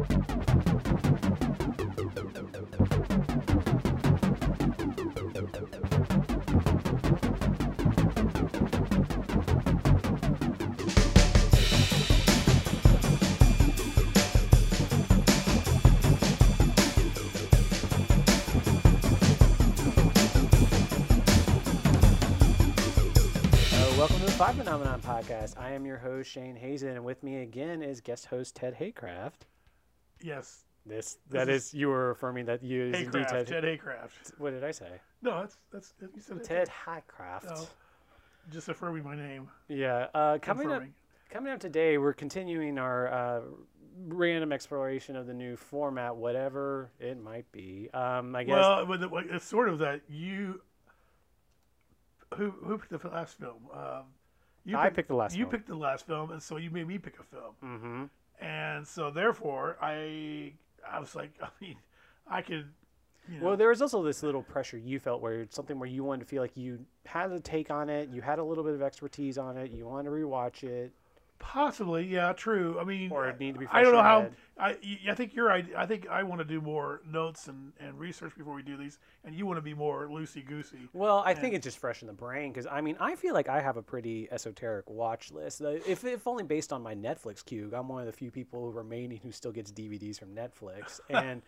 Uh, Five Phenomenon Podcast. I am your host Shane Hazen, and with me again is guest host Ted Haycraft. Yes. This that is- is, you were affirming that you is indeed Haycraft. Ted. Ted Haycraft. What did I say? No, that's that's you said. Ted Haycraft. No, just affirming my name. Yeah. Uh, coming up coming up today, we're continuing our uh, random exploration of the new format, whatever it might be. Um, I guess. Well, but the- it's sort of that you. Who who picked the last film? Um, you I picked the last You film. picked the last film, and so you made me pick a film, mm-hmm. And so therefore I I was like, I mean, I could. You know, Well, there was also this little pressure you felt where it's something where you wanted to feel like you had a take on it, you had a little bit of expertise on it, you wanted to rewatch it. Possibly, yeah, true. I mean, Or it need to be I don't know how. ahead. I I think you're. I, I think I want to do more notes and, and research before we do these, and you want to be more loosey goosey. Well, I think it's just fresh in the brain because I mean, I feel like I have a pretty esoteric watch list. If, if only based on my Netflix queue, I'm one of the few people remaining who still gets DVDs from Netflix. And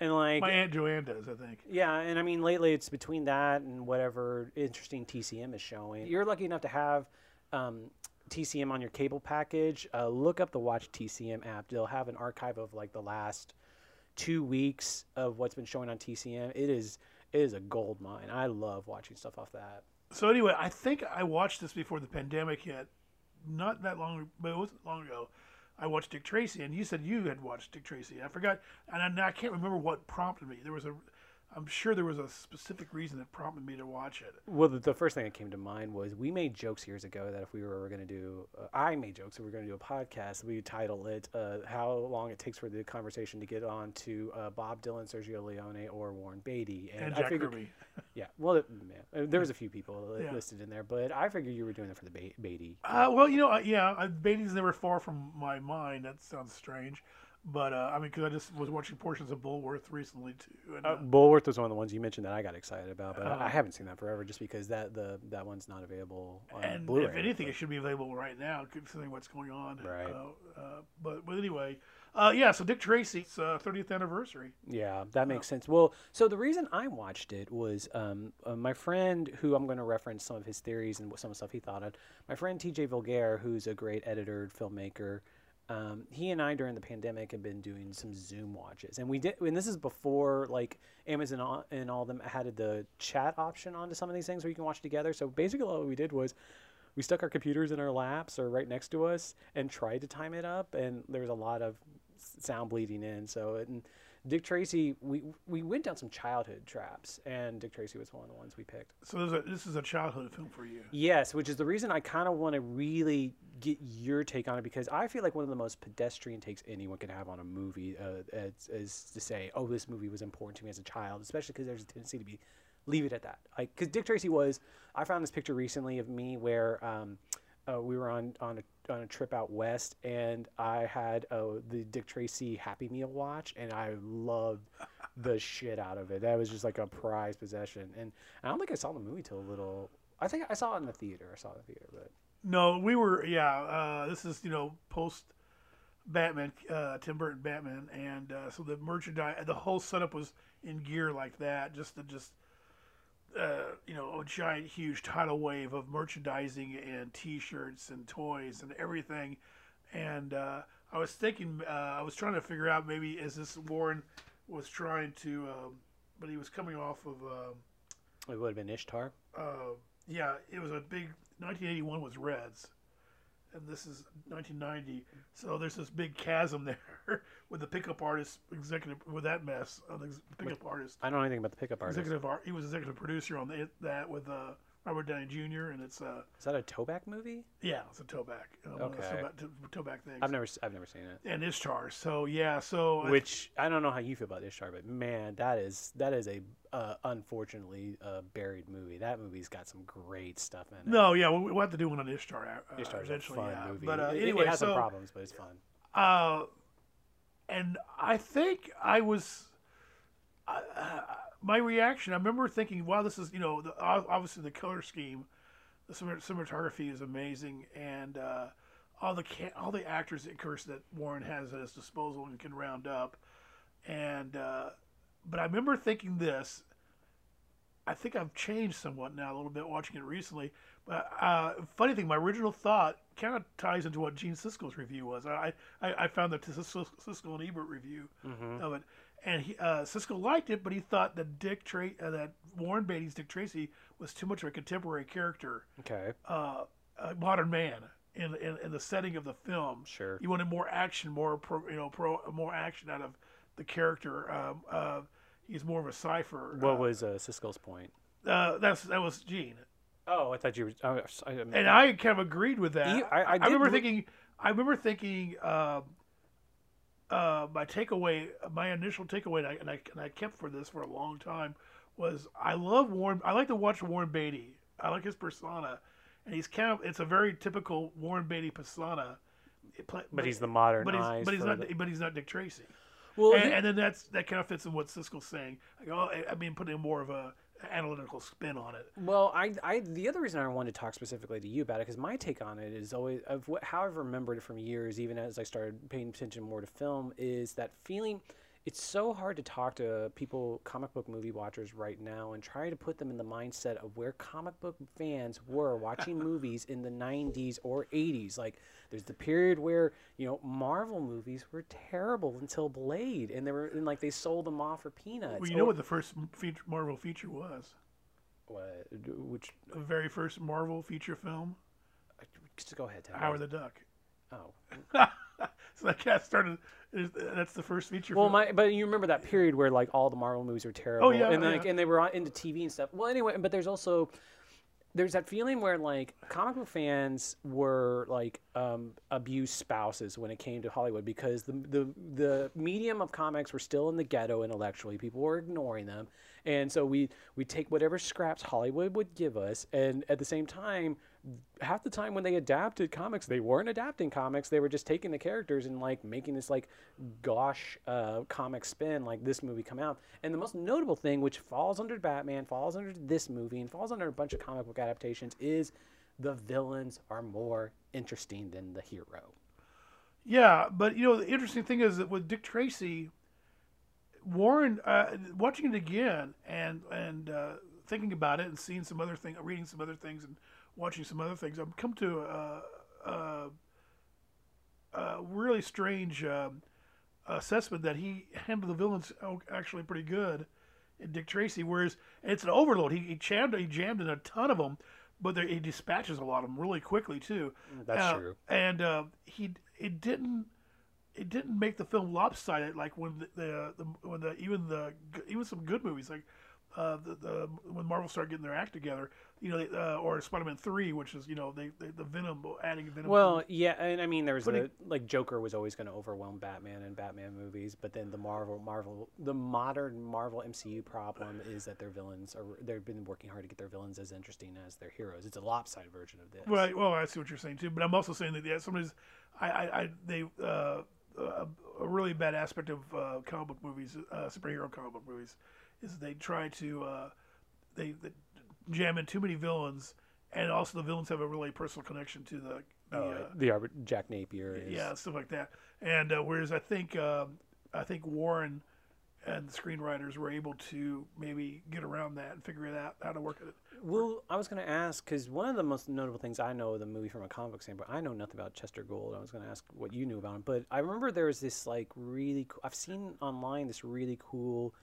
and like My aunt Joanne does, I think. Yeah, and I mean lately it's between that and whatever interesting TCM is showing. You're lucky enough to have um, TCM on your cable package. Uh, look up the Watch TCM app. They'll have an archive of like the last two weeks of what's been showing on TCM. It is it is a gold mine. I love watching stuff off that. So anyway, I think I watched this before the pandemic hit. Not that long, but it wasn't long ago. I watched Dick Tracy, and you said you had watched Dick Tracy. I forgot, and I, I can't remember what prompted me. There was a, I'm sure there was a specific reason that prompted me to watch it. Well, the, the first thing that came to mind was we made jokes years ago that if we were going to do, uh, I made jokes that we were going to do a podcast, we would title it uh, "How Long It Takes for the Conversation to Get On to uh, Bob Dylan, Sergio Leone, or Warren Beatty." And I Jack figured, Kirby. yeah, well, yeah, uh, there was a few people Yeah. listed in there, but I figured you were doing it for the ba- Beatty. Uh, well, you know, uh, yeah, uh, Beatty's never far from my mind. That sounds strange, but uh, I mean, because I just was watching portions of Bulworth recently too. And, Uh, uh, Bulworth was one of the ones you mentioned that I got excited about, but I- I Uh, haven't seen that forever just because that the that one's not available on and Blu-ray. if anything, but- it should be available right now, considering what's going on. Right. Uh, uh, but but anyway, uh, yeah. So Dick Tracy's uh, 30th anniversary. Yeah, that makes sense. Well, so the reason I watched it was um, uh, my friend, who I'm going to reference some of his theories and some of the stuff he thought of. My friend TJ Vulgaire, who's a great editor, and filmmaker. Um, he and I during the pandemic have been doing some Zoom watches, and we did. And this is before like Amazon and all them had the chat option onto some of these things where you can watch together. So basically, all we did was we stuck our computers in our laps or right next to us and tried to time it up and there was a lot of sound bleeding in so and dick tracy we we went down some childhood traps and dick tracy was one of the ones we picked So this is a, this is a childhood film for you. yes which is the reason i kind of want to really get your take on it because i feel like one of the most pedestrian takes anyone can have on a movie uh, is, is to say oh this movie was important to me as a child especially because there's a tendency to be leave it at that. Like, because Dick Tracy was, I found this picture recently of me where um, uh, we were on on a, on a trip out west, and I had uh, the Dick Tracy Happy Meal watch, and I loved the shit out of it. That was just like a prized possession, and I don't think I saw the movie till a little. I think I saw it in the theater. I saw it in the theater, but No, we were yeah. Uh, this is you know post Batman, uh, Tim Burton Batman, and uh, so the merchandise, the whole setup was in gear like that, just to just uh, you know a giant, huge tidal wave of merchandising and T-shirts and toys and everything. And uh, I was thinking, uh, I was trying to figure out maybe as this Warren was trying to, um, but he was coming off of. Uh, it would have been Ishtar. uh, yeah, it was a big. 1981 was Reds, and this is 1990. So there's this big chasm there with the pickup artist executive with that mess. Uh, the pickup artist, I don't know anything about the pickup artist. executive art. He was executive producer on the, that with uh, Robert Downey Jr. And it's uh, Is that a Toback movie? yeah, it's a Toback. Uh, one Okay. Toback, to- towback things. I've never, I've never seen it. and Ishtar. So yeah, so Which I don't know how you feel about Ishtar, but man, that is that is a uh, unfortunately uh, buried movie. That movie's got some great stuff in it. no, yeah, we'll, we'll have to do one on Ishtar. Uh, Ishtar's eventually, a fun yeah. movie. But uh, It- it, anyway, has so some problems, but it's fun. Uh, and I think I was. Uh, my reaction, I remember thinking, "Wow, this is you know, the, obviously the color scheme, the cinematography is amazing, and uh, all the all the actors, of course, that Warren has at his disposal and can round up, and uh, but I remember thinking this. I think I've changed somewhat now a little bit watching it recently. But uh, funny thing, my original thought kind of ties into what Gene Siskel's review was. I I, I found the Siskel and Ebert review mm-hmm. of it, and he, uh, Siskel liked it, but he thought that Dick Tra- uh, that Warren Beatty's Dick Tracy was too much of a contemporary character, okay, uh, a modern man in, in, in the setting of the film. Sure, he wanted more action, more pro, you know, pro more action out of the character. Um, uh, he's more of a cipher. What uh, was uh, Siskel's point? Uh, that's that was Gene. Oh, I thought you were. I, I, and I kind of agreed with that. I, I, I remember thinking. I remember thinking. Uh, uh, my takeaway, my initial takeaway, and I, and I, and I kept for this for a long time, was I love Warren. I like to watch Warren Beatty. I like his persona, and he's kind of. It's a very typical Warren Beatty persona. But, but he's the modern but he's, but he's not. The... But he's not Dick Tracy. Well, and, he... and, then that's that kind of fits in what Siskel's saying. Like, oh, I mean, putting more of a analytical spin on it. Well, I, I the other reason I wanted to talk specifically to you about it because my take on it is always of what, how I've remembered it from years, even as I started paying attention more to film, is that feeling it's so hard to talk to people, comic book movie watchers right now, and try to put them in the mindset of where comic book fans were watching movies in the 90s or 80s. Like, there's the period where, you know, Marvel movies were terrible until Blade, and they were, and like, they sold them off for peanuts. Well, you know oh what the first feature, Marvel feature was? What? Which? The very first Marvel feature film? Just go ahead. Howard the Duck. Oh. so that cat started. That's the first feature. Well, my but you remember that period where like all the Marvel movies were terrible. Oh yeah, and yeah. like and they were on, into TV and stuff. Well, anyway, but there's also there's that feeling where like comic book fans were like um, abused spouses when it came to Hollywood because the, the the medium of comics were still in the ghetto intellectually. People were ignoring them, and so we we take whatever scraps Hollywood would give us, and at the same time half the time when they adapted comics, they weren't adapting comics. They were just taking the characters and like making this like gosh uh, comic spin, like this movie come out. And the most notable thing, which falls under Batman, falls under this movie, and falls under a bunch of comic book adaptations, is the villains are more interesting than the hero. Yeah, but you know the interesting thing is that with Dick Tracy, Warren, uh, watching it again and and uh, thinking about it and seeing some other thing, reading some other things and watching some other things, I've come to a, a, a really strange um, assessment that he handled the villains actually pretty good in Dick Tracy. Whereas it's an overload. He, he jammed he jammed in a ton of them, but he dispatches a lot of them really quickly too. Mm, that's uh, true. And uh, he it didn't it didn't make the film lopsided like when the, the, the when the even the even some good movies like uh, the, the when Marvel started getting their act together, you know, uh, or Spider-Man three, which is you know they, they the Venom adding Venom. Well, yeah, and I mean there was the like Joker was always going to overwhelm Batman and Batman movies, but then the Marvel Marvel the modern Marvel MCU problem is that their villains are they've been working hard to get their villains as interesting as their heroes. It's a lopsided version of this. Right. Well, I see what you're saying too, but I'm also saying that yeah, somebody's I I, I they. Uh, a, a really bad aspect of uh, comic book movies, uh, superhero comic book movies, is they try to uh, they, they, jam in too many villains, and also the villains have a really personal connection to the the, oh, uh, the Jack Napier, is. yeah, stuff like that. And uh, whereas I think um, I think Warren and the screenwriters were able to maybe get around that and figure it out how to work it. Well, I was going to ask because one of the most notable things I know of the movie from a comic book standpoint, I know nothing about Chester Gould. I was going to ask what you knew about him, but I remember there was this like really. Co- I've seen online this really cool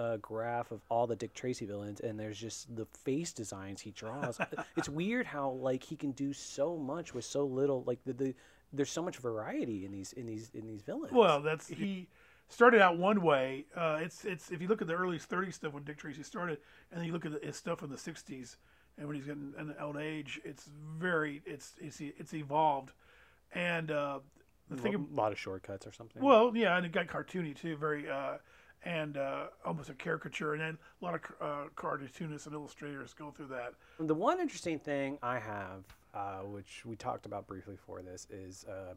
a graph of all the Dick Tracy villains, and there's just the face designs he draws. it's weird how like he can do so much with so little. Like the, the there's so much variety in these in these in these villains. Well, that's he started out one way. Uh, it's it's if you look at the early '30s stuff when Dick Tracy started, and then you look at the, his stuff in the '60s, and when he's getting an old age, it's very it's it's it's evolved, and uh, the thing a lot of shortcuts or something. Well, yeah, and it got cartoony too. Very. Uh, and uh, almost a caricature, and then a lot of uh, cartoonists and illustrators go through that. The one interesting thing I have, uh, which we talked about briefly for this, is um,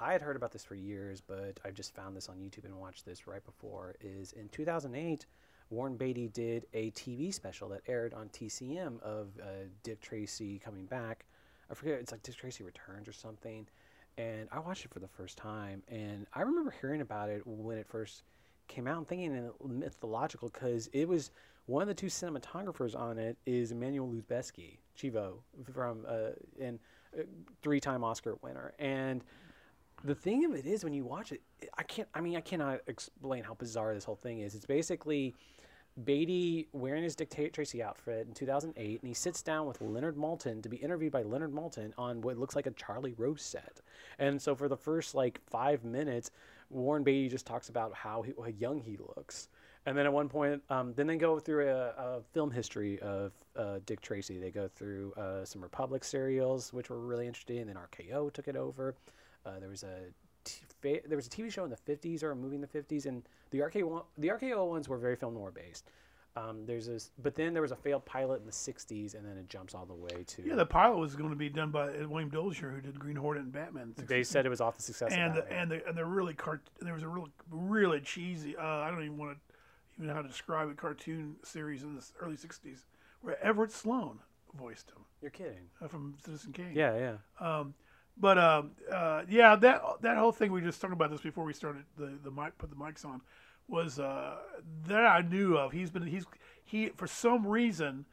I had heard about this for years, but I just found this on YouTube and watched this right before. Is in 2008, Warren Beatty did a TV special that aired on TCM of uh, Dick Tracy coming back. I forget, it's like Dick Tracy Returns or something. And I watched it for the first time, and I remember hearing about it when it first came out and thinking it mythological because it was one of the two cinematographers on it is Emmanuel Lubezki, Chivo, from uh, and uh, three-time Oscar winner. And the thing of it is, when you watch it, I can't. I mean, I cannot explain how bizarre this whole thing is. It's basically Beatty wearing his Dick Tracy outfit in 2008, and he sits down with Leonard Maltin to be interviewed by Leonard Maltin on what looks like a Charlie Rose set. And so for the first like five minutes, Warren Beatty just talks about how, he, how young he looks. And then at one point, um, then they go through a, a film history of uh, Dick Tracy. They go through uh, some Republic serials, which were really interesting. And then RKO took it over. Uh, there was a t- there was a TV show in the 50s or a movie in the 50s, and the RKO the RKO ones were very film noir based. Um, there's this, but then there was a failed pilot in the '60s, and then it jumps all the way to. Yeah, the pilot was going to be done by uh, William Dozier, who did Green Hornet and Batman. They said it was off the success. And of the, and the, and they're really cart. There was a real really cheesy. Uh, I don't even want to even know how to describe a cartoon series in the early '60s where Everett Sloane voiced him You're kidding. uh, from Citizen Kane. Yeah, yeah. Um, but um, uh, yeah, that that whole thing we just talked about this before we started the the mic put the mics on was uh, that I knew of. He's been he's he for some reason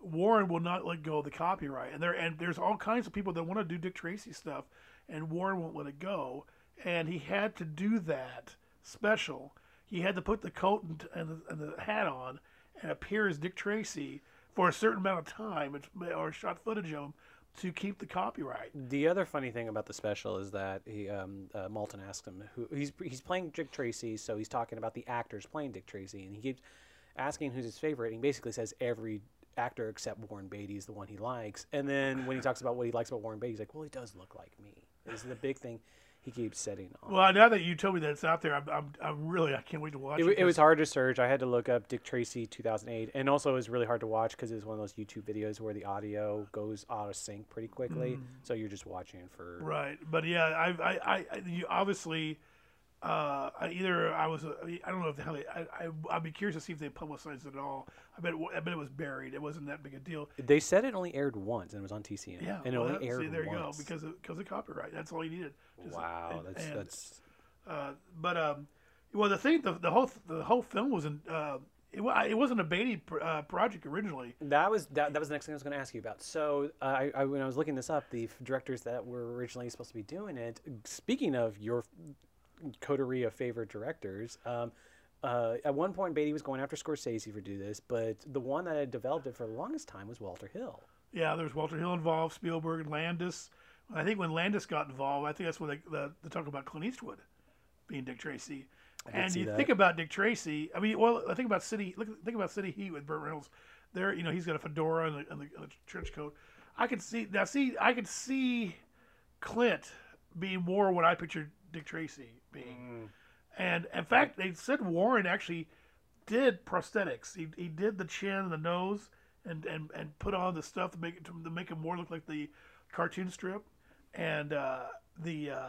Warren will not let go of the copyright, and there and there's all kinds of people that want to do Dick Tracy stuff, and Warren won't let it go, and he had to do that special. He had to put the coat and, and, the, and the hat on and appear as Dick Tracy for a certain amount of time, or shot footage of him to keep the copyright. The other funny thing about the special is that he, um, uh, Maltin asked him who he's he's playing Dick Tracy, so he's talking about the actors playing Dick Tracy, and he keeps asking who's his favorite. And he basically says every actor except Warren Beatty is the one he likes. And then when he talks about what he likes about Warren Beatty, he's like, "Well, he does look like me." This is the big thing he keeps setting on. Well, now that you told me that it's out there, I'm, I'm, I'm really I can't wait to watch it, it. it was hard to search. I had to look up Dick Tracy 2008, and also it was really hard to watch because it was one of those YouTube videos where the audio goes out of sync pretty quickly. So you're just watching for right, but yeah, I I, I, I you obviously. Uh, I either I was I don't know if how they I, I I'd be curious to see if they publicized it at all. I bet it, I bet it was buried. It wasn't that big a deal. They said it only aired once and it was on TCM. Yeah, and it well, only that- aired see, there you go once. because of, because of copyright. That's all you needed. Wow, that's and, that's Uh, but um, well, the thing, the, the whole the whole film wasn't. Uh, it, it wasn't a Beatty pr- uh, project originally. that was that, that was the next thing I was going to ask you about. So uh, I, I when I was looking this up, the f- directors that were originally supposed to be doing it. Speaking of your coterie of favorite directors. Um, uh, at one point, Beatty was going after Scorsese for do this, but the one that had developed it for the longest time was Walter Hill. Yeah, there was Walter Hill involved, Spielberg and Landis. I think when Landis got involved, I think that's when they the, they talk about Clint Eastwood being Dick Tracy. And you that. think about Dick Tracy. I mean, well, I think about City. Look, think about City Heat with Burt Reynolds. There, you know, he's got a fedora and a, and a, and a trench coat. I could see now. See, I could see Clint being more what I pictured Dick Tracy being. And in fact, they said Warren actually did prosthetics. He, he did the chin and the nose and, and, and put on the stuff to make it to, make him more look like the cartoon strip. And uh, the uh,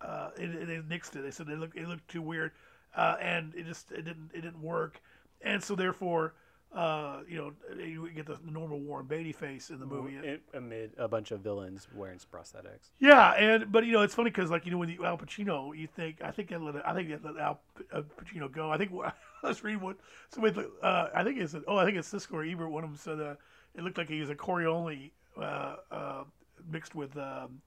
uh, it, it, they nixed it. They said it looked it looked too weird, uh, and it just it didn't it didn't work. And so therefore, uh, you know, you get the normal Warren Beatty face in the movie. It, amid a bunch of villains wearing prosthetics. Yeah, and but you know it's funny because like you know when you Al Pacino, you think I think I let I think I let Al uh, Pacino go. I think I was reading what somebody uh, I think it's oh I think it's Siskel or Ebert. One of them said it looked like he was a uh, uh, mixed with. Um,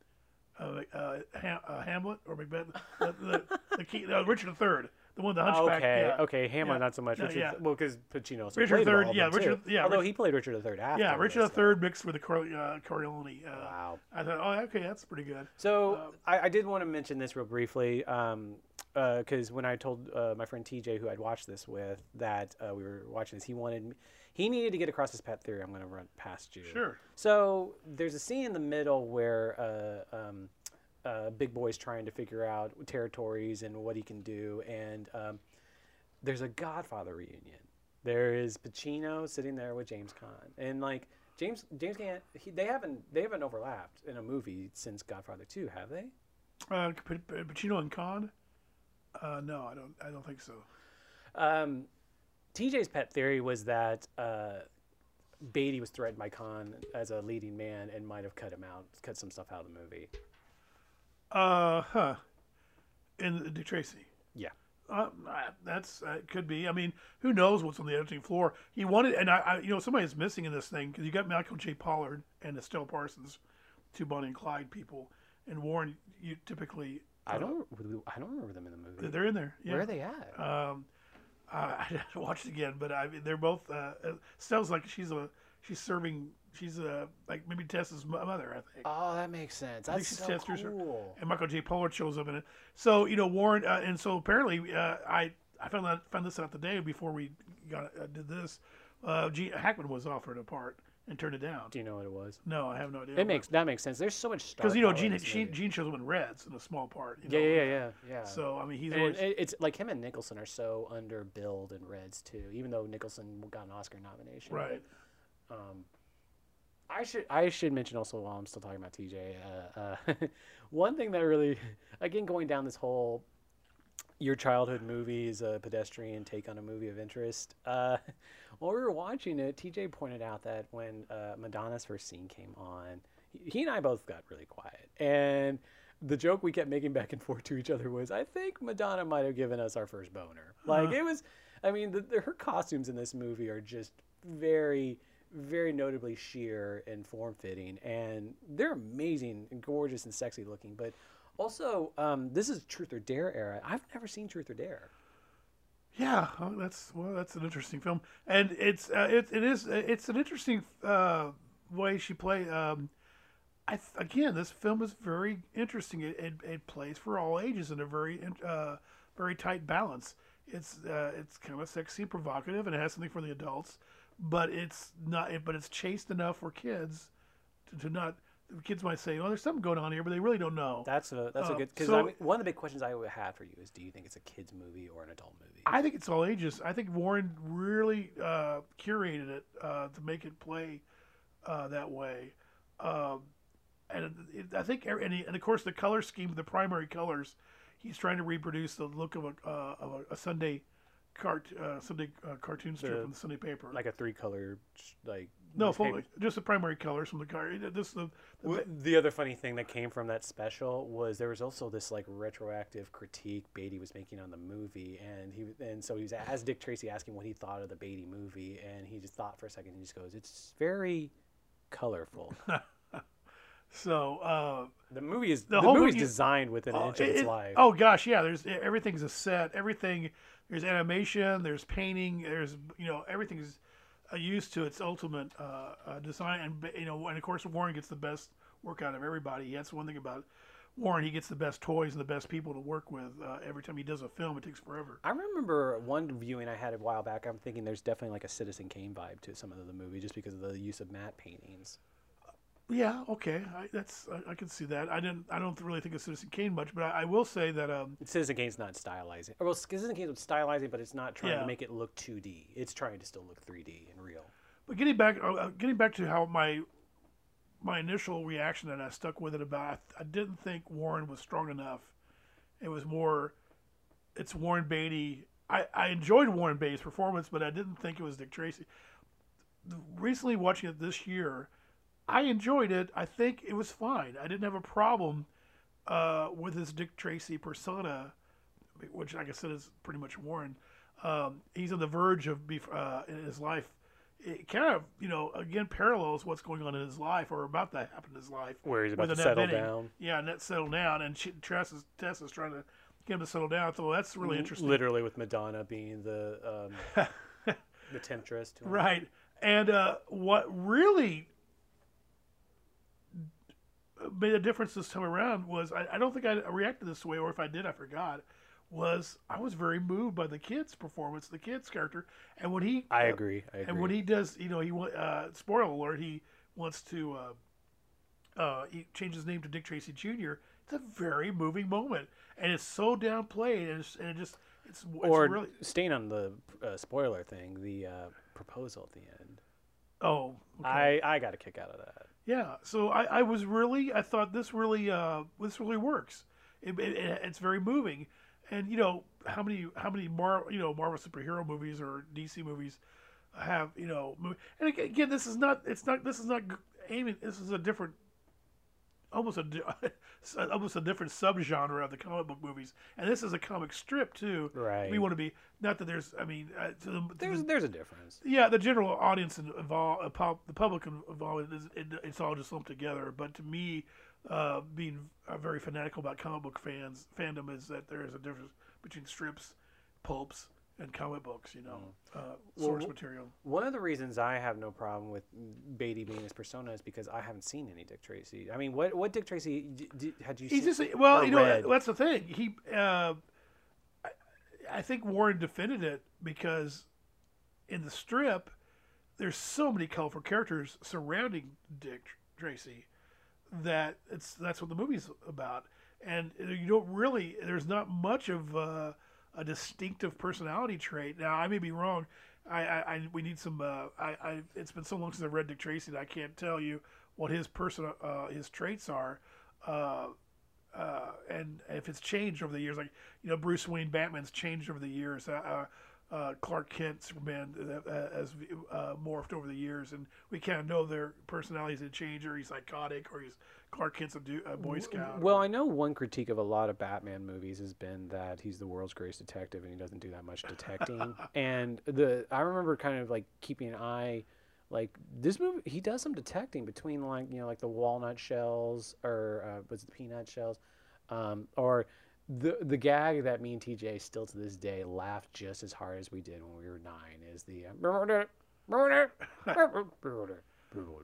uh, uh, Ham, uh, Hamlet or Macbeth, the, the, the key, uh, Richard III, the one the Hunchback. Okay, yeah. okay, Hamlet Yeah. not so much. Richard, yeah. well, because Pacino also Richard played III, yeah, too. Richard- yeah, Although Rich- he played Richard III after. Yeah, Richard this. III mixed with the Cor- uh, Corleone. Uh, Wow. I thought, oh, okay, that's pretty good. So Um, I, I did want to mention this real briefly, because when I told uh, my friend TJ, who I'd watched this with, that uh, we were watching this, he wanted me, he needed to get across his pet theory. I'm going to run past you. Sure. So there's a scene in the middle where uh, um, uh, Big Boy's trying to figure out territories and what he can do, and um, there's a Godfather reunion. There is Pacino sitting there with James Caan, and like James James Caan, he, they haven't they haven't overlapped in a movie since Godfather Two, have they? Uh, Pacino and Caan? Uh, no, I don't. I don't think so. Um, TJ's pet theory was that uh, Beatty was threatened by Caan as a leading man and might have cut him out, cut some stuff out of the movie. Uh, huh. In Dick Tracy. Yeah. Uh, that's uh, could be. I mean, who knows what's on the editing floor? He wanted, and I, I you know, somebody is missing in this thing because you got Michael J. Pollard and Estelle Parsons, two Bonnie and Clyde people, and Warren. You typically I don't, I don't remember them in the movie. they're in there. Yeah. Where are they at? Um, uh, I to watch it again, but I mean, they're both. Uh, Estelle's like she's a she's serving. She's a like maybe Tessa's mother, I think. oh, that makes sense. That's so Chester's- cool. and Michael J. Pollard shows up in it. So you know Warren, uh, and so apparently uh, I I found that found this out the day before we got uh, did this. Uh, Gene Hackman was offered a part and turned it down. Do you know what it was? No, I have no idea. It makes that makes sense. There's so much star because you know Gene Gene. Shows up in Reds in a small part. You Yeah, know? yeah, yeah, yeah. So I mean he's And always it's like him and Nicholson are so underbilled in Reds too, even though Nicholson got an Oscar nomination. right. Um, I should I should mention also while I'm still talking about TJ, uh, uh, one thing that really, again, going down this whole your childhood movie is a pedestrian take on a movie of interest. Uh, while we were watching it, TJ pointed out that when uh, Madonna's first scene came on, he, he and I both got really quiet, and the joke we kept making back and forth to each other was, "I think Madonna might have given us our first boner." Like it was, I mean, the, the, her costumes in this movie are just very very notably sheer and form fitting, and they're amazing and gorgeous and sexy looking. But also, um, this is Truth or Dare era. I've never seen Truth or Dare. Yeah, oh, that's well, that's an interesting film, and it's uh, it, it is it's an interesting uh, way she played. Um, I th- again, this film is very interesting. It, it, it plays for all ages in a very uh, very tight balance. It's uh, it's kind of sexy, provocative, and it has something for the adults, but it's not. But it's chaste enough for kids to, to not. The kids might say, "Oh, there's something going on here," but they really don't know. That's a that's a Uh, good because so- I mean, one of the big questions I would have for you is, do you think it's a kids movie or an adult movie? I think it's all ages. I think Warren really uh, curated it uh, to make it play uh, that way, um, and it, it, I think, and, he, and of course, the color scheme, the primary colors, he's trying to reproduce the look of a uh, of a, a Sunday cart uh, Sunday uh, cartoon strip The- in the Sunday paper. like a three color like no, full, just the primary colors from the car. This is the, the the other funny thing that came from that special was there was also this like retroactive critique Beatty was making on the movie, and he and so he was as Dick Tracy asking what he thought of the Beatty movie, and he just thought for a second, he just goes, "It's very colorful." so. Uh, the movie is The the, whole movie's movie- designed within an Oh, inch of it- its it- life. Oh gosh, yeah. There's everything's a set. Everything there's animation. There's painting. There's you know everything is uh, used to its ultimate uh, uh, design. And you know, and of course Warren gets the best work out of everybody. That's one thing about Warren. He gets the best toys and the best people to work with. Uh, every time he does a film, it takes forever. I remember one viewing I had a while back. I'm thinking there's definitely like a Citizen Kane vibe to some of the movie, just because of the use of matte paintings. Yeah, okay, I, that's I, I can see that. I didn't. I don't really think of Citizen Kane much, but I, I will say that um, Citizen Kane's not stylizing. Or, well, Citizen Kane's stylizing, but it's not trying Yeah. to make it look 2D. It's trying to still look 3D and real. But getting back, uh, uh, getting back to how my my initial reaction and I stuck with it about, I didn't think Warren was strong enough. It was more, it's Warren Beatty. I, I enjoyed Warren Beatty's performance, but I didn't think it was Dick Tracy. Recently watching it this year, I enjoyed it. I think it was fine. I didn't have a problem uh, with his Dick Tracy persona, which, like I said, is pretty much Warren. Um, he's on the verge of uh, in his life. It kind of, you know, again parallels what's going on in his life or about to happen in his life. Where he's about to settle Bening. down. Yeah, and that settle down, and she, Tess is Tess is trying to get him to settle down. So that's really interesting. Literally with Madonna being the um, the temptress. To him. Right. And uh, what really made a difference this time around was I, I don't think I reacted this way, or if I did, I forgot. Was I was very moved by the kid's performance, the kid's character, and when he I uh, agree. I agree. and when he does, you know, he uh, spoiler alert, he wants to uh, uh, he changed his name to Dick Tracy Jr. It's a very moving moment, and it's so downplayed, and, it's, and it just it's, it's or really staying on the uh, spoiler thing, the uh, proposal at the end. oh okay. I, I got a kick out of that. Yeah, so I, I was really I thought this really uh this really works. It, it, it- it's very moving, and you know how many how many Mar you know Marvel superhero movies or DC movies have you know and again this is not it's not this is not aiming this is a different almost a almost a different subgenre of the comic book movies and this is a comic strip too Right. we want to be not that there's I mean uh, to the, to There's the- there's a difference. yeah, the general audience and involved, uh, the public involved, is, it, it's all just lumped together. But to me, uh, being very fanatical about comic book fans, fandom is that there is a difference between strips, pulps, and comic books. You know, uh, source Well, material. One of the reasons I have no problem with Beatty being his persona is because I haven't seen any Dick Tracy. I mean, what what Dick Tracy d- d- had you He's seen? just well, you know, read? that's the thing. He, uh, I, I think Warren defended it because in the strip, there's so many colorful characters surrounding Dick Tracy that it's that's what the movie's about, and you don't really there's not much of uh, a distinctive personality trait. Now I may be wrong. I, I, I we need some. Uh, I, I it's been so long since I've read Dick Tracy that I can't tell you what his person uh, his traits are. Uh, uh, and if it's changed over the years, like you know, Bruce Wayne Batman's changed over the years. Uh, uh, uh, Clark Kent Superman uh, uh, has morphed over the years, and we kind of know their personalities had changed, or he's psychotic, or he's Clark Kent's a, du- a Boy Scout. Well, I know one critique of a lot of Batman movies has been that he's the world's greatest detective and he doesn't do that much detecting. and the I remember kind of like keeping an eye, like this movie, he does some detecting between like you know like the walnut shells or uh, was it the peanut shells, um, or the the gag that me and TJ still to this day laugh just as hard as we did when we were nine is the. Uh,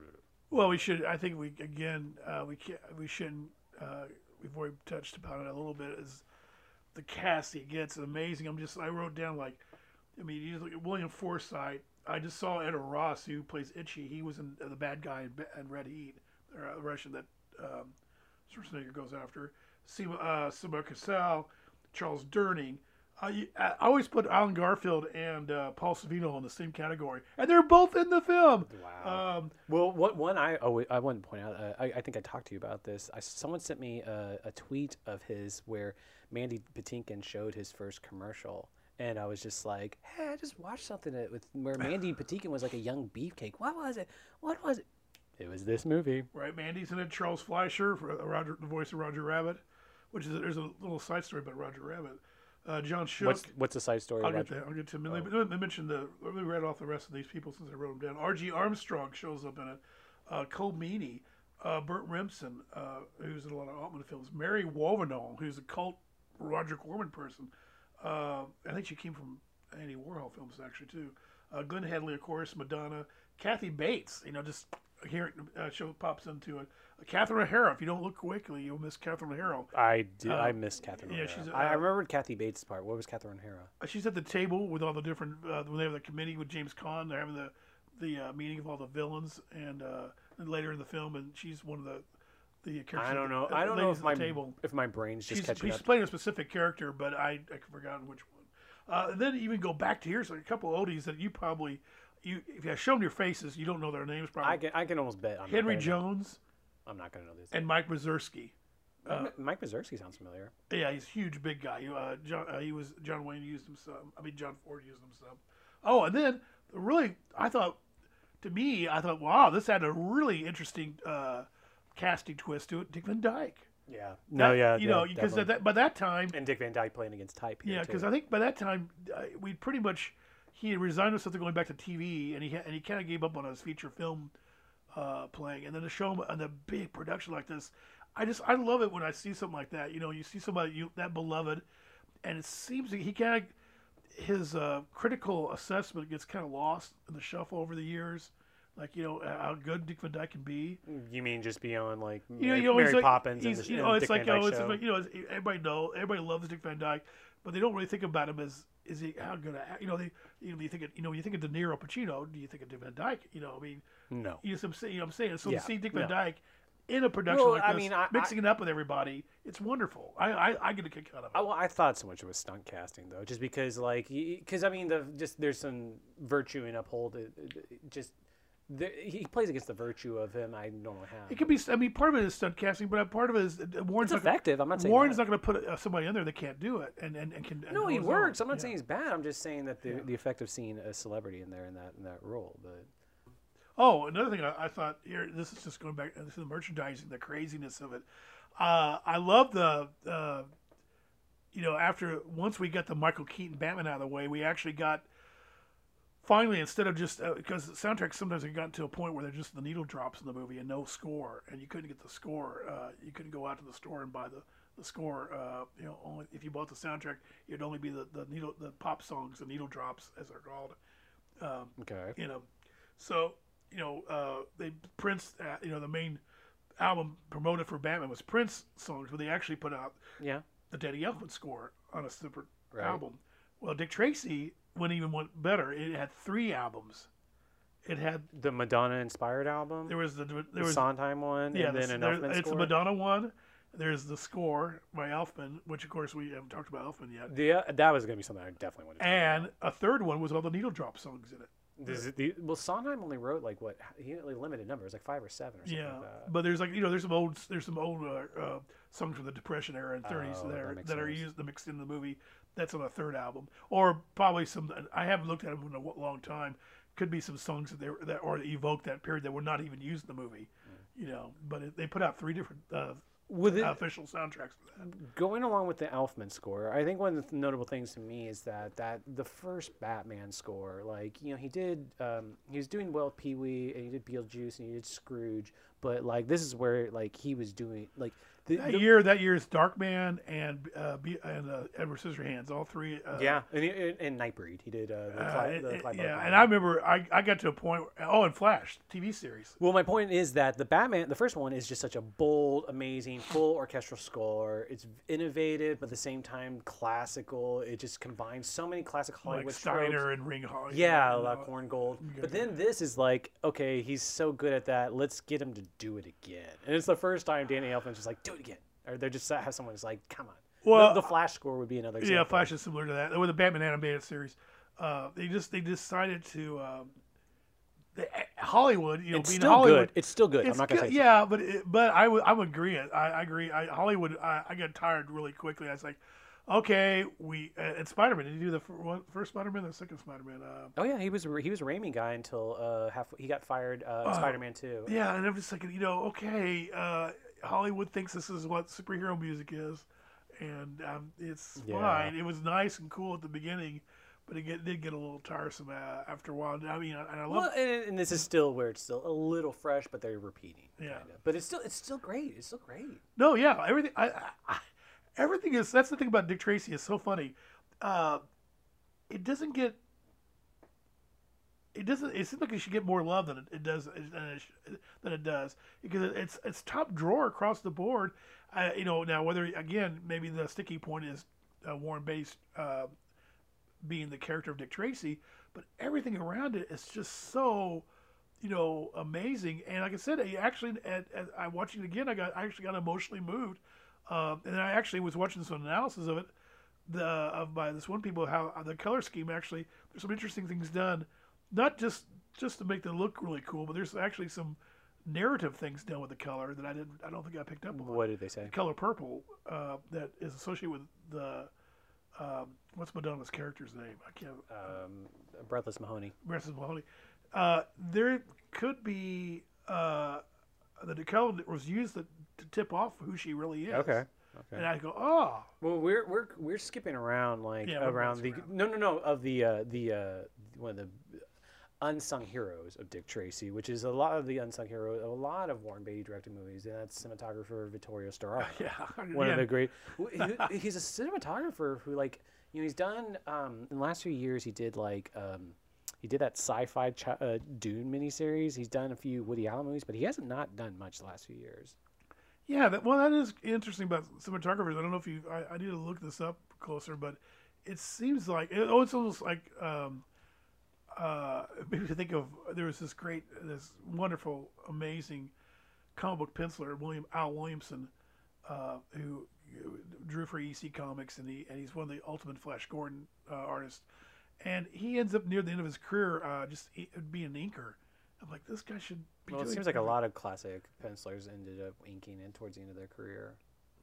Well, we should. I think we again uh, we can't. We shouldn't. Uh, we've already touched upon it a little bit. Is the cast he gets is amazing. I'm just. I wrote down like, I mean, you look at William Forsythe. I just saw Ed Ross who plays Itchy. He was in uh, the bad guy in, in Red Heat, or uh, the Russian that um, Schwarzenegger goes after. Seymour uh, Cassel, Charles Durning. Uh, you, I I always put Allen Garfield and uh, Paul Sorvino in the same category, and they're both in the film. Wow. Um, Well, what one I oh I wanted to point out. Uh, I, I think I talked to you about this. I, someone sent me a, a tweet of his where Mandy Patinkin showed his first commercial, and I was just like, "Hey, I just watched something that, with where Mandy Patinkin was like a young beefcake. What was it? What was it? It was this movie. Right, Mandy's in it. Charles Fleischer for Roger, the voice of Roger Rabbit, which is there's a little side story about Roger Rabbit. Uh, John Schuck. What's what's the side story? I'll get to I'll get to. Let let me mention the. Let me read off the rest of these people since I wrote them down. R.G. Armstrong shows up in it. Uh, Colm Meaney, uh, Bert Remsen, uh, who's in a lot of Altman films. Mary Woronov, who's a cult Roger Corman person. Uh, I think she came from Andy Warhol films actually too. Uh, Glenn Headley, of course, Madonna, Kathy Bates. You know, just here uh, show pops into it. Uh, Catherine O'Hara. If you don't look quickly, you'll miss Catherine O'Hara. I did. Uh, I missed Catherine. yeah, O'Hara. she's, I, I uh, remembered Kathy Bates' part. What was Catherine O'Hara? Uh, she's at the table with all the different uh, when they have the committee with James Caan. They're having the the uh, meeting of all the villains, and, uh, and later in the film, and she's one of the the characters. I don't know. the I don't know if my table. if my brain's just She's, catching she's up. playing a specific character, but I I forgotten which one. Uh, and then even go back to here's a couple of oldies that you probably you if you show them your faces, you don't know their names probably. I can I can almost bet. I'm Henry gonna know- Jones I'm not going to know this. and Mike Mazurki. uh, Mike Mazurki sounds familiar. Yeah, he's a huge, big guy. You, Uh, John, uh, he was John Wayne used him some. I mean, John Ford used him some. Oh, and then really, I thought, to me, I thought, wow, this had a really interesting uh, casting twist to it. Dick Van Dyke. Yeah. No, That- yeah. you yeah, know, because by that time, and Dick Van Dyke playing against type here yeah, because I think by that time uh, we pretty much he had resigned himself to going back to TV, and he and he kind of gave up on his feature film uh, playing, and then to show him on a big production like this, I just I love it when I see something like that. You know, you see somebody you that beloved, and it seems he kind of his uh, critical assessment gets kind of lost in the shuffle over the years. Like you know how good Dick Van Dyke can be. you mean just beyond like You know, Mary, you always Mary like, Poppins and the, you and know, Dick it's like Van oh, Dyke it's show? like, you know, everybody know, everybody loves Dick Van Dyke, but they don't really think about him as is he how good? You know, they you know you think of, you know when you think of De Niro, Pacino, do you think of Dick Van Dyke? You know, I mean, no. you know, what I'm saying, you know I'm saying. So Yeah, to see Dick no. Van Dyke in a production Well, like I this, mean, I- mixing it up with everybody, it's wonderful. I I, I get a kick out of it. I, well, I thought so much it was stunt casting though, just because like because I mean the just there's some virtue in uphold it, it- it- just he plays against the virtue of him I normally have. It could be. I mean, part of it is stunt casting, but part of it is uh, Warren's it's effective. I'm not saying Warren's that. not going to put uh, somebody in there that can't do it, and and, and can. and No, he hold his own. works. I'm not Yeah. saying he's bad. I'm just saying that the, the effect of seeing a celebrity in there in that in that role. But Oh, another thing I, I thought here. This is just going back to the merchandising, the craziness of it. Uh, I love the. Uh, you know, after once we got the Michael Keaton Batman out of the way, we actually got finally instead of just uh, because soundtracks sometimes had gotten to a point where they're just the needle drops in the movie and no score, and you couldn't get the score. Uh, you couldn't go out to the store and buy the the score. Uh, you know, only if you bought the soundtrack, it'd only be the, the needle the pop songs, the needle drops as they're called. Um, okay, you know, so you know uh, they Prince, uh, you know, the main album promoted for Batman was Prince songs, but they actually put out yeah, the Danny Elfman score on a separate Right. album. Well, Dick Tracy went even went better. It had three albums. It had the Madonna inspired album, there was the there the was Sondheim one, yeah and the- then an there- it's score. the Madonna one. There's the score by Elfman, which of course we haven't talked about Elfman yet. The, uh, that was gonna be something I definitely wanted. to And a third one was all the needle drop songs in it. This the, well, Sondheim only wrote like what he had, like, limited numbers, like five or seven or something Yeah, like that. but there's like you know there's some old there's some old uh, uh, songs from the Depression era and 30s Oh, that that are that are used mixed in the movie. That's on the third album, or probably some. I haven't looked at them in a long time. Could be some songs that they were, that or evoke that period that were not even used in the movie. You know, but it, they put out three different uh, With it, official soundtracks for that. going along with the Elfman score, I think one of the notable things to me is that that the first Batman score, like you know, he did um, he was doing well Pee Wee and he did Beetlejuice and he did Scrooge, but like this is where like he was doing like the, That the- year, that year is Darkman and uh, Be- and uh, Edward Scissorhands, all three. Uh, yeah, and, and, and Nightbreed, he did uh, the, uh, the yeah, and. I remember I, I got to a point. Where, oh, and Flash TV series. Well, my point is that the Batman, the first one, is just such a bold, amazing, full orchestral score. It's innovative, but at the same time classical. It just combines so many classic Hollywood like tropes. Steiner and Ring Hall. Yeah, know, like Korngold. But then this is like, okay, he's so good at that. Let's get him to do it again. And it's the first time Danny Elfman's just like, do it again. Or they're just have someone who's like, come on. Well, the, the Flash score would be another. Yeah, Flash is similar to that. With the Batman animated series, uh, they just they decided to um, they, Hollywood. You know, It's being still Hollywood. good. It's still good. I'm not gonna good- say. yeah, but it, but I would I'm agreeing. I, I agree. I, Hollywood. I, I got tired really quickly. I was like, okay, we uh, and Spider Man. Did you do the first, Spider Man, the second Spider Man? Uh, Oh yeah, he was he was a Raimi guy until uh, half. He got fired. Uh, Oh. Spider-Man Two. yeah, and I'm just thinking, you know, okay, uh, Hollywood thinks this is what superhero music is, and um, it's Yeah. fine. It was nice and cool at the beginning, but it get, did get a little tiresome uh, after a while. I mean, and I love. Well, and, and this is still where it's still a little fresh, but they're repeating. Yeah. kinda. But it's still it's still great. It's still great. No, yeah, everything. I, I, I, everything is. That's the thing about Dick Tracy. is so funny. Uh, it doesn't get. It doesn't. It seems like it should get more love than it, it does than it, than it does because it's it's top drawer across the board. Uh, you know now whether again maybe the sticky point is uh, Warren Beatty uh, being the character of Dick Tracy, but everything around it is just so you know, amazing. And like I said, I actually, at, at, I watching it again, I got, I actually got emotionally moved. Um, and I actually was watching some analysis of it, the of by this one people how the color scheme actually. There's some interesting things done, not just just to make them look really cool, but there's actually some narrative things done with the color that I didn't, I don't think I picked up on. What did they say? The color purple uh, that is associated with the. Um, what's Madonna's character's name? I can't. Um, Breathless Mahoney. Breathless Mahoney. Uh, there could be uh, the decal that was used to, to tip off who she really is. Okay. Okay. And I go, oh, Well, we're we're we're skipping around like Yeah, around the bouncing no no no of the uh, the uh, one of the unsung heroes of Dick Tracy, which is a lot of the unsung hero of a lot of Warren Beatty directed movies, and that's cinematographer Vittorio Storaro. yeah. one yeah. of the great. he- He's a cinematographer who, like, you know, he's done um, in the last few years. He did like um, he did that sci-fi ch- uh, Dune miniseries. He's done a few Woody Allen movies, but he hasn't not done much the last few years. Yeah, that, well, that is interesting about cinematographers. I don't know if you, I, I need to look this up closer, but it seems like, it, oh, it's almost like, um, uh, maybe to think of, there was this great, this wonderful, amazing comic book penciler, William Al Williamson, uh, who drew for EC Comics, and he and he's one of the ultimate Flash Gordon uh, artists. And he ends up near the end of his career uh, just being an inker, I'm like, this guy should be. Well, it seems like a lot of classic pencilers ended up inking in towards the end of their career.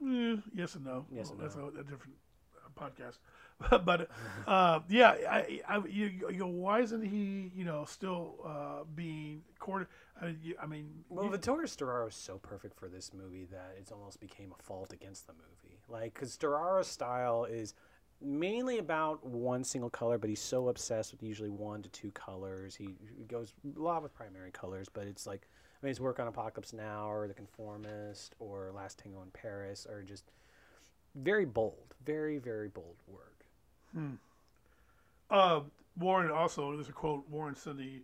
Eh, yes and no. Yes and That's no. a, a different uh, podcast. but uh, yeah, I, I, you, you go, why isn't he, you know, still uh, being courted? I mean, you, I mean, Well, you- Vittorio Storaro is so perfect for this movie that it's almost became a fault against the movie. Like, because Storaro's style is mainly about one single color, but he's so obsessed with usually one to two colors. He, he goes a lot with primary colors, but it's like, I mean, his work on Apocalypse Now or The Conformist or Last Tango in Paris are just very bold, very, very bold work. Uh, Warren also, there's a quote. Warren said he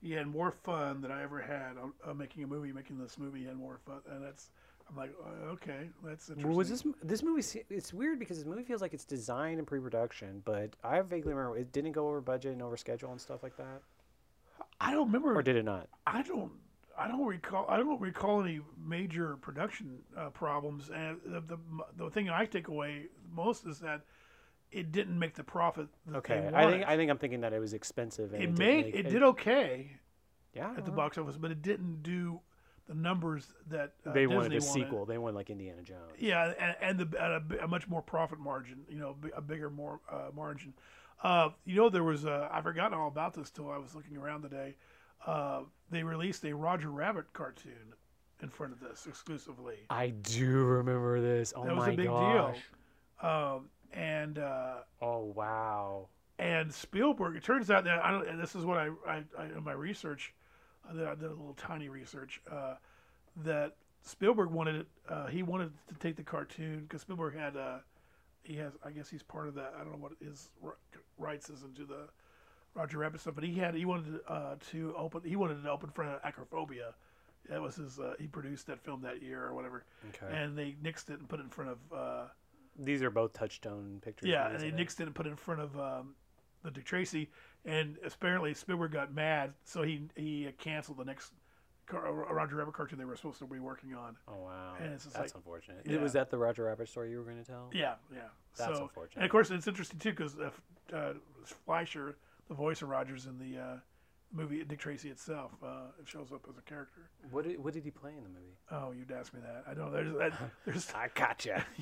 he had more fun than I ever had on, uh, making a movie. Making this movie, he had more fun, and that's I'm like, uh, okay, that's interesting. Well, was this this movie? It's weird because this movie feels like it's designed in pre-production, but I vaguely remember it didn't go over budget and over schedule and stuff like that, I don't remember. or did it not? I don't. I don't recall. I don't recall any major production uh, problems. And the, the the thing I take away most is that it didn't make the profit. That Okay, I think. I think I'm thinking that it was expensive. And it didn't made make- it did okay yeah at the box office, but it didn't do the numbers that uh, They Disney wanted a sequel. They wanted like Indiana Jones. Yeah, and, and the a, a much more profit margin, you know, a bigger more uh, margin. Uh, you know, there was a, I forgotten all about this till I was looking around today. Uh, they released a Roger Rabbit cartoon in front of this exclusively. I do remember this. Oh that was a big gosh. deal. Um, and uh, Oh wow. and Spielberg. It turns out that I don't. And this is what I, I, I in my research, I did, I did a little tiny research uh, that Spielberg wanted it. Uh, he wanted to take the cartoon because Spielberg had. Uh, he has. I guess he's part of that. I don't know what his rights is into the Roger Rabbit stuff, but he had. He wanted uh, to open. He wanted to open of Arachnophobia. That was his. Uh, he produced that film that year or whatever, Okay. and they nixed it and put it in front of. These are both touchstone pictures. yeah, and they I think. nixed it and put it in front of um, the Dick Tracy, and apparently Spielberg got mad, so he he canceled the next car, uh, Roger Rabbit cartoon they were supposed to be working on. Oh wow. and it's just That's like- unfortunate. yeah. Was that the Roger Rabbit story you were going to tell? Yeah, yeah. That's so, unfortunate. And of course, it's interesting too because uh, uh, Fleischer, the voice of Rogers in the uh, movie Dick Tracy itself, uh, it shows up as a character. What did, what did he play in the movie? Oh, you'd ask me that. I don't know there's that, there's I gotcha.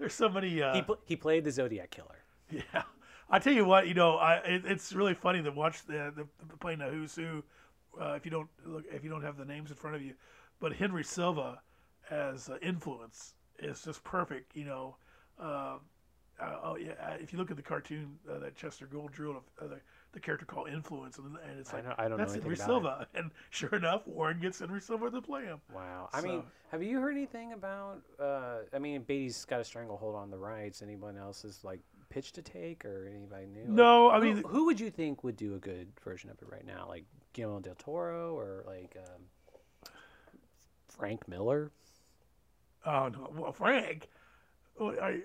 there's so many. Uh, he pl- he played the Zodiac killer. Yeah, I tell you what, you know, I it, it's really funny to watch the, the, the playing the Who's Who. Uh, if you don't look, if you don't have the names in front of you, but Henry Silva as uh, influence is just perfect. You know, uh, uh, oh yeah, if you look at the cartoon uh, that Chester Gould drew of uh, the, the character called Influence, and, and it's I like don't- I don't know that's anything Henry Silva, and sure enough, Warren gets Henry Silva to play him. Wow. I mean, have you heard anything about? Uh, I mean, Beatty's got a stranglehold on the rights. Anyone else is like pitch to take, or anybody new? Like, No, I mean, who, would you think would do a good version of it right now? Like Guillermo del Toro or like um, Frank Miller? oh no, well, Frank, oh, I,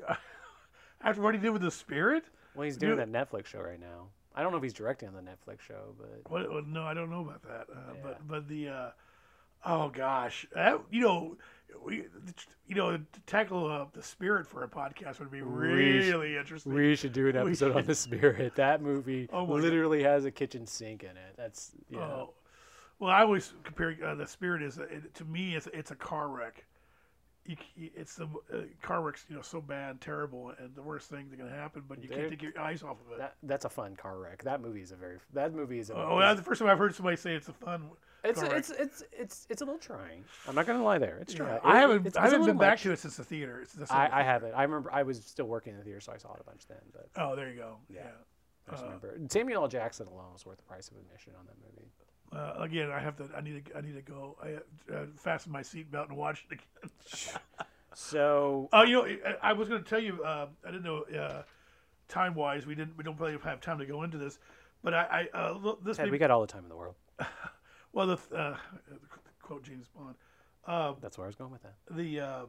after what he did with the Spirit. Well, he's You- doing that Netflix show right now. I don't know if he's directing on the Netflix show, but What, what, no, I don't know about that. Uh, Yeah. But but the uh, oh gosh, that, you know, we you know to tackle uh, the spirit for a podcast would be We really interesting. we should do an episode on the Spirit. That movie Oh my God. literally has a kitchen sink in it. That's yeah. Oh. well, I always compare uh, the spirit is it, to me it's it's a car wreck. You, it's the uh, car wreck's you know so bad, terrible, and the worst thing that can happen. But you There- can't take your eyes off of it. That that's a fun car wreck. That movie is a very that movie is a oh, that's the first time I've heard somebody say it's a fun. It's car wreck. it's it's it's it's a little trying. I'm not gonna lie there. It's trying. Yeah, I haven't It's, I it's a haven't little been back much. to it since the theater. It's the I, I haven't. I remember I was still working in the theater, so I saw it a bunch then. But oh, there you go. Yeah. yeah. I just Uh, remember Samuel L. Jackson alone was worth the price of admission on that movie. Uh, again, I have to. I need to. I need to go. I uh, fasten my seatbelt and watch it again. So Oh, you know, I, I was going to tell you. Uh, I didn't know uh, time wise. We didn't. We don't really have time to go into this. But I. I uh, look, this. Ted, may- we got all the time in the world. well, the uh, quote James Bond. Uh, That's where I was going with that. the. Uh,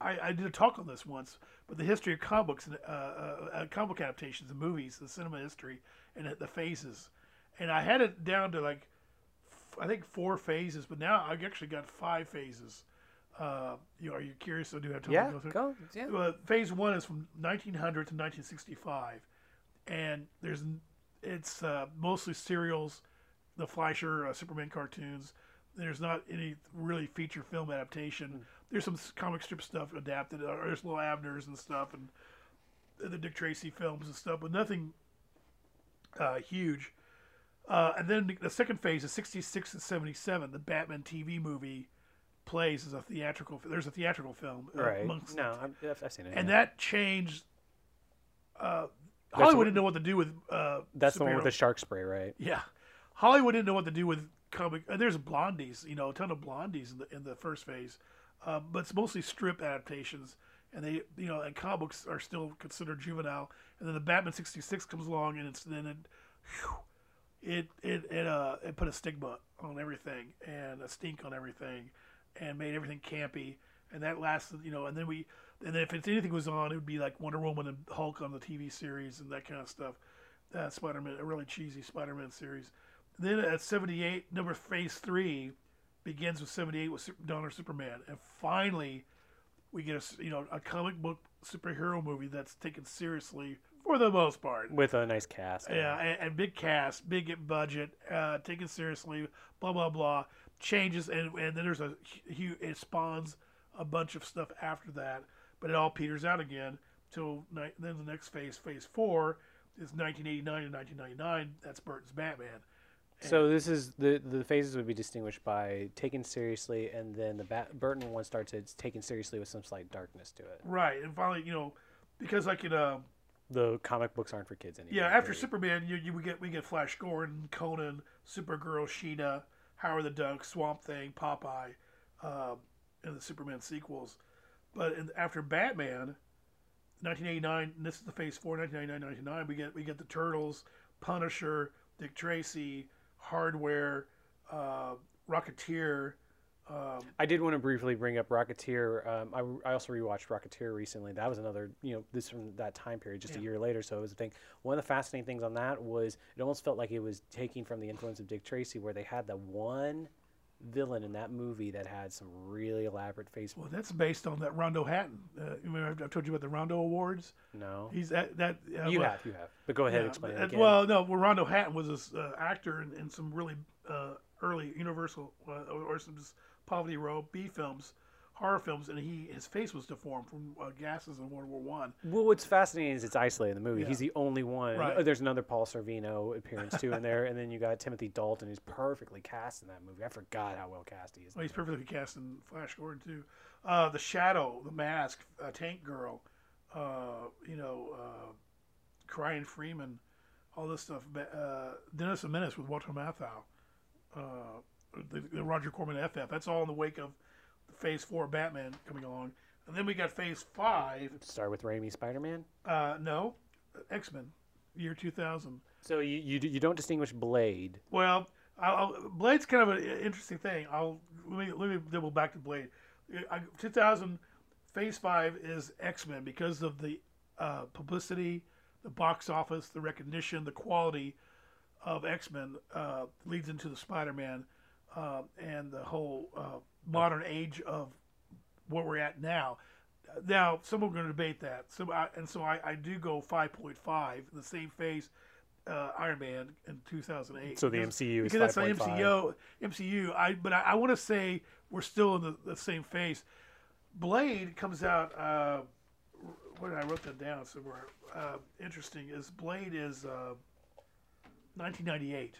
I, I did a talk on this once, but the history of comic books and uh, uh, uh, comic book adaptations, the movies, the cinema history, and the phases, and I had it down to like, f- I think four phases, but now I've actually got five phases. Uh, you know, are you curious? So do have time Yeah, to go through? go. Yeah. Uh, phase one is from 1900 to 1965, and there's it's uh, mostly serials the Fleischer uh, Superman cartoons. There's not any really feature film adaptation. There's some comic strip stuff adapted. Or there's little Abners and stuff, and the Dick Tracy films and stuff, but nothing uh, huge. Uh, and then the second phase is 66 and 77. The Batman TV movie plays as a theatrical. There's a theatrical film. uh, Right. amongst- No, I've, I've I've seen it. and yeah. that changed. Uh, Hollywood didn't know what to do with. Uh, that's the one with the shark spray, right? Yeah, Hollywood didn't know what to do with comic. Uh, there's blondies, you know, a ton of blondies in the in the first phase, uh, but it's mostly strip adaptations, and they, you know, and comic books are still considered juvenile. And then the Batman '66 comes along, and it's then it, whew, it it it uh it put a stigma on everything and a stink on everything, and made everything campy. And that lasted, you know, and then we, and then if anything was on, it would be like Wonder Woman and Hulk on the TV series and that kind of stuff. Uh, Spider Man, a really cheesy Spider Man series. Then at 78, number phase three begins with 78 with Super- Donner Superman, and finally we get a you know a comic book superhero movie that's taken seriously for the most part. With a nice cast. Yeah, and, and big cast, big budget, uh, taken seriously, blah blah blah. Changes and and then there's a huge it spawns a bunch of stuff after that, but it all peters out again. Till ni- then the next phase, phase four, is 1989 and 1999. That's Burton's Batman. So this is the the phases would be distinguished by taken seriously, and then the Bat- Burton one starts it's taken seriously with some slight darkness to it. Right, and finally, you know, because like in uh, The comic books aren't for kids anymore. yeah, after period. Superman, you, you we get we get Flash Gordon, Conan, Supergirl, Sheena, Howard the Duck, Swamp Thing, Popeye, um, and the Superman sequels. But in, after Batman, 1989, and this is the Phase Four, 1999, 99, we get we get the Turtles, Punisher, Dick Tracy, Hardware, uh, Rocketeer. Um, I did want to briefly bring up Rocketeer. Um, I, I also rewatched Rocketeer recently. That was another, you know, this from that time period, just a year later. So it was a thing. One of the fascinating things on that was it almost felt like it was taking from the influence of Dick Tracy, where they had the one villain in that movie that had some really elaborate face. well, that's based on that Rondo Hatton. Uh, remember I've told you about the Rondo Awards. No, He's that that. Uh, you well, have, you have. But go ahead, Yeah, explain. Well, no, well, Rondo Hatton was this uh, actor in, in some really uh, early Universal uh, or, or some just Poverty Row B films, horror films, and he his face was deformed from uh, gases in World War One. Well, what's fascinating is it's isolated in the movie. Yeah. He's the only one. Right. Uh, There's another Paul Sorvino appearance too in there, and then you got Timothy Dalton, who's perfectly cast in that movie. I forgot how well cast he is. Well, he's perfectly cast in Flash Gordon too. Uh, the Shadow, The Mask, uh, Tank Girl, uh, you know, uh, Crying Freeman, all this stuff. Uh, Dennis the Menace with Walter Matthau, uh, the, the Roger Corman FF. That's all in the wake of Phase Four Batman coming along, and then we got Phase Five. Start with Raimi Spider-Man. Uh, no, X Men, year two thousand. So you, you you don't distinguish Blade. Well, I'll, Blade's kind of an interesting thing. I'll let me let me double back to Blade. I, 2000 Phase Five is X Men because of the uh, publicity, the box office, the recognition, the quality of X Men uh, leads into the Spider Man uh, and the whole uh, modern age of where we're at now. Now, some are going to debate that. So, I, and so I, I do go 5.5 the same phase uh, Iron Man in 2008. So the Because- MCU is because that's the MCU. MCU. I but I, I want to say we're still in the, the same phase. Blade comes out. Uh, where did I wrote that down somewhere? Uh, interesting is Blade is uh, 1998.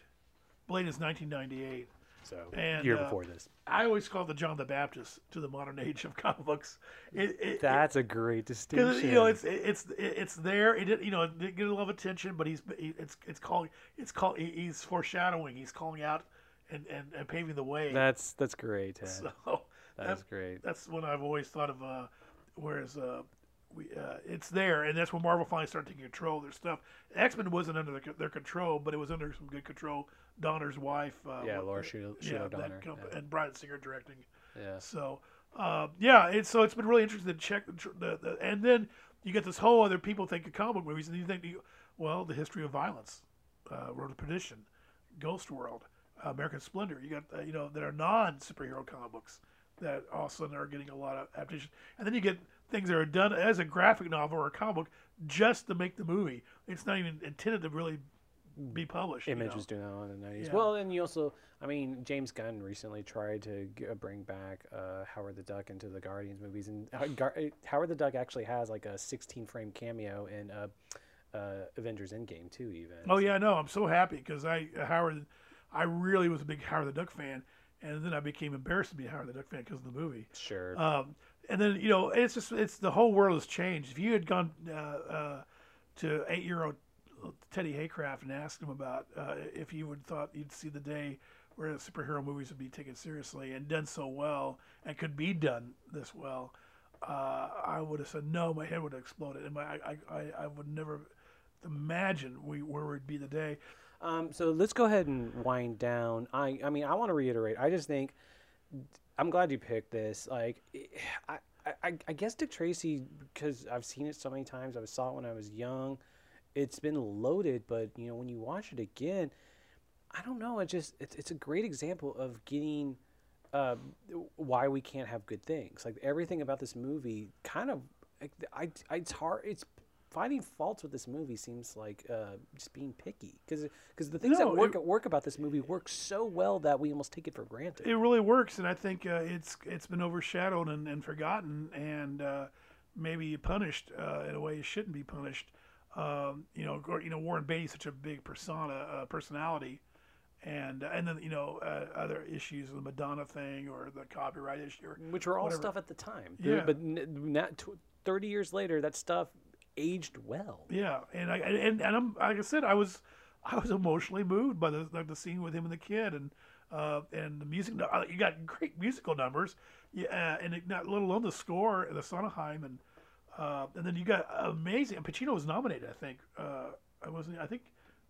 Blade is 1998. So And, year uh, before this. I always call the John the Baptist to the modern age of comic books. It, it, That's a great distinction. you know it's it's it's there. It you know it didn't get a lot of attention, but he's it's it's calling it's call he's foreshadowing. He's calling out and, and, and paving the way. that's that's great. Ted. so that's great. that's what I've always thought of. Uh, whereas uh, we uh, it's there, and that's when Marvel finally started taking control of their stuff. X Men wasn't under their, their control, but it was under some good control. Donner's wife, uh, Yeah, Lauren Shuler- yeah, Donner, comp- yeah. and Bryan Singer directing. Yeah. So, uh, yeah, it's so it's been really interesting to check the, the, the and then you get this whole other people think of comic movies, and you think, well, the history of violence, uh, Road to Perdition, Ghost World, American Splendor. You got uh, you know that are non superhero comic books that all of a sudden are getting a lot of adaptation, and then you get things that are done as a graphic novel or a comic book just to make the movie. It's not even intended to really be published. you Image know. was doing that in the nineties. Yeah. Well, and you also, I mean, James Gunn recently tried to g- uh, bring back uh, Howard the Duck into the Guardians movies, and uh, Gar- uh, Howard the Duck actually has like a 16 frame cameo in uh, uh, Avengers Endgame too. Even. Oh yeah, no, I'm so happy because I Howard, I really was a big Howard the Duck fan, and then I became embarrassed to be a Howard the Duck fan because of the movie. Sure. Um, and then you know, it's just it's the whole world has changed. If you had gone uh, uh, to eight year old Teddy Haycraft and asked him about uh, if he would thought you'd see the day where superhero movies would be taken seriously and done so well and could be done this well, uh, I would have said no. My head would have exploded, and my I, I, I would never imagine we where we'd be today. Um, so let's go ahead and wind down. I, I mean, I want to reiterate. I just think I'm glad you picked this. Like, I, I, I guess Dick Tracy because I've seen it so many times. I saw it when I was young. It's been loaded, but you know, when you watch it again, I don't know. It just it's it's a great example of getting uh, why we can't have good things. Like everything about this movie, kind of, I, I it's hard. It's finding faults with this movie seems like uh, just being picky because because the things No, that work it- work about this movie work so well that we almost take it for granted. It really works, and I think uh, it's it's been overshadowed and, and forgotten, and uh, maybe punished uh, in a way it shouldn't be punished. Um, you know, or, you know, Warren Beatty's such a big persona, uh, personality, and and then you know uh, other issues, the Madonna thing or the copyright issue. Or, which were all whatever. stuff at the time. Yeah. But n- not tw- thirty years later, that stuff aged well. Yeah, and I and, and I'm like I said, I was I was emotionally moved by the like the scene with him and the kid, and uh, and the music. uh, You got great musical numbers, yeah, and it, not let alone the score, the Sondheim, and uh, and then you got amazing. And Pacino was nominated, I think. Uh, I wasn't. I think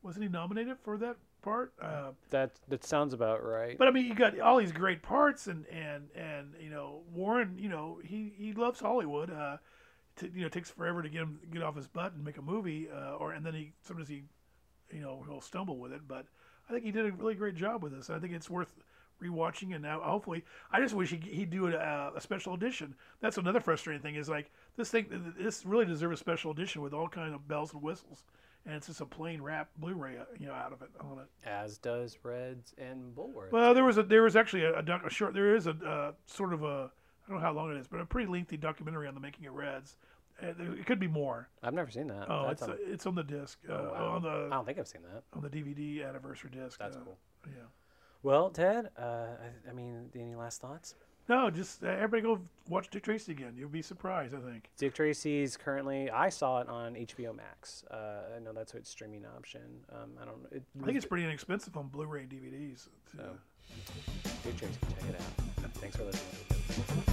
wasn't he nominated for that part? Uh, That that sounds about right. but I mean, you got all these great parts, and and and you know, Warren, you know, he he loves Hollywood. Uh, to, you know, it takes forever to get him get off his butt and make a movie, uh, or and then he sometimes he, you know, he'll stumble with it. But I think he did a really great job with this. I think it's worth rewatching, and now hopefully, I just wish he he'd do a, a special edition. That's another frustrating thing is like this thing. This really deserves a special edition with all kind of bells and whistles, and it's just a plain wrap Blu-ray, uh, you know, out of it on it. As does Reds and Bulworth. Well, there was a there was actually a, a, a short. There is a uh, sort of a I don't know how long it is, but a pretty lengthy documentary on the making of Reds. Uh, there- it could be more. I've never seen that. Oh, That's it's on, it's on the disc uh, oh, wow. on I don't think I've seen that. on the DVD anniversary disc. That's uh, cool. Yeah. Well, Ted, uh, I, I mean, any last thoughts? No, just uh, everybody go watch Dick Tracy again. You'll be surprised. I think. Dick Tracy's currently. I saw it on HBO Max. Uh, I know that's its streaming option. Um, I don't. It, I think it's pretty inexpensive on Blu-ray and DVDs. too. Oh. Dick Tracy. Check it out. Thanks for listening.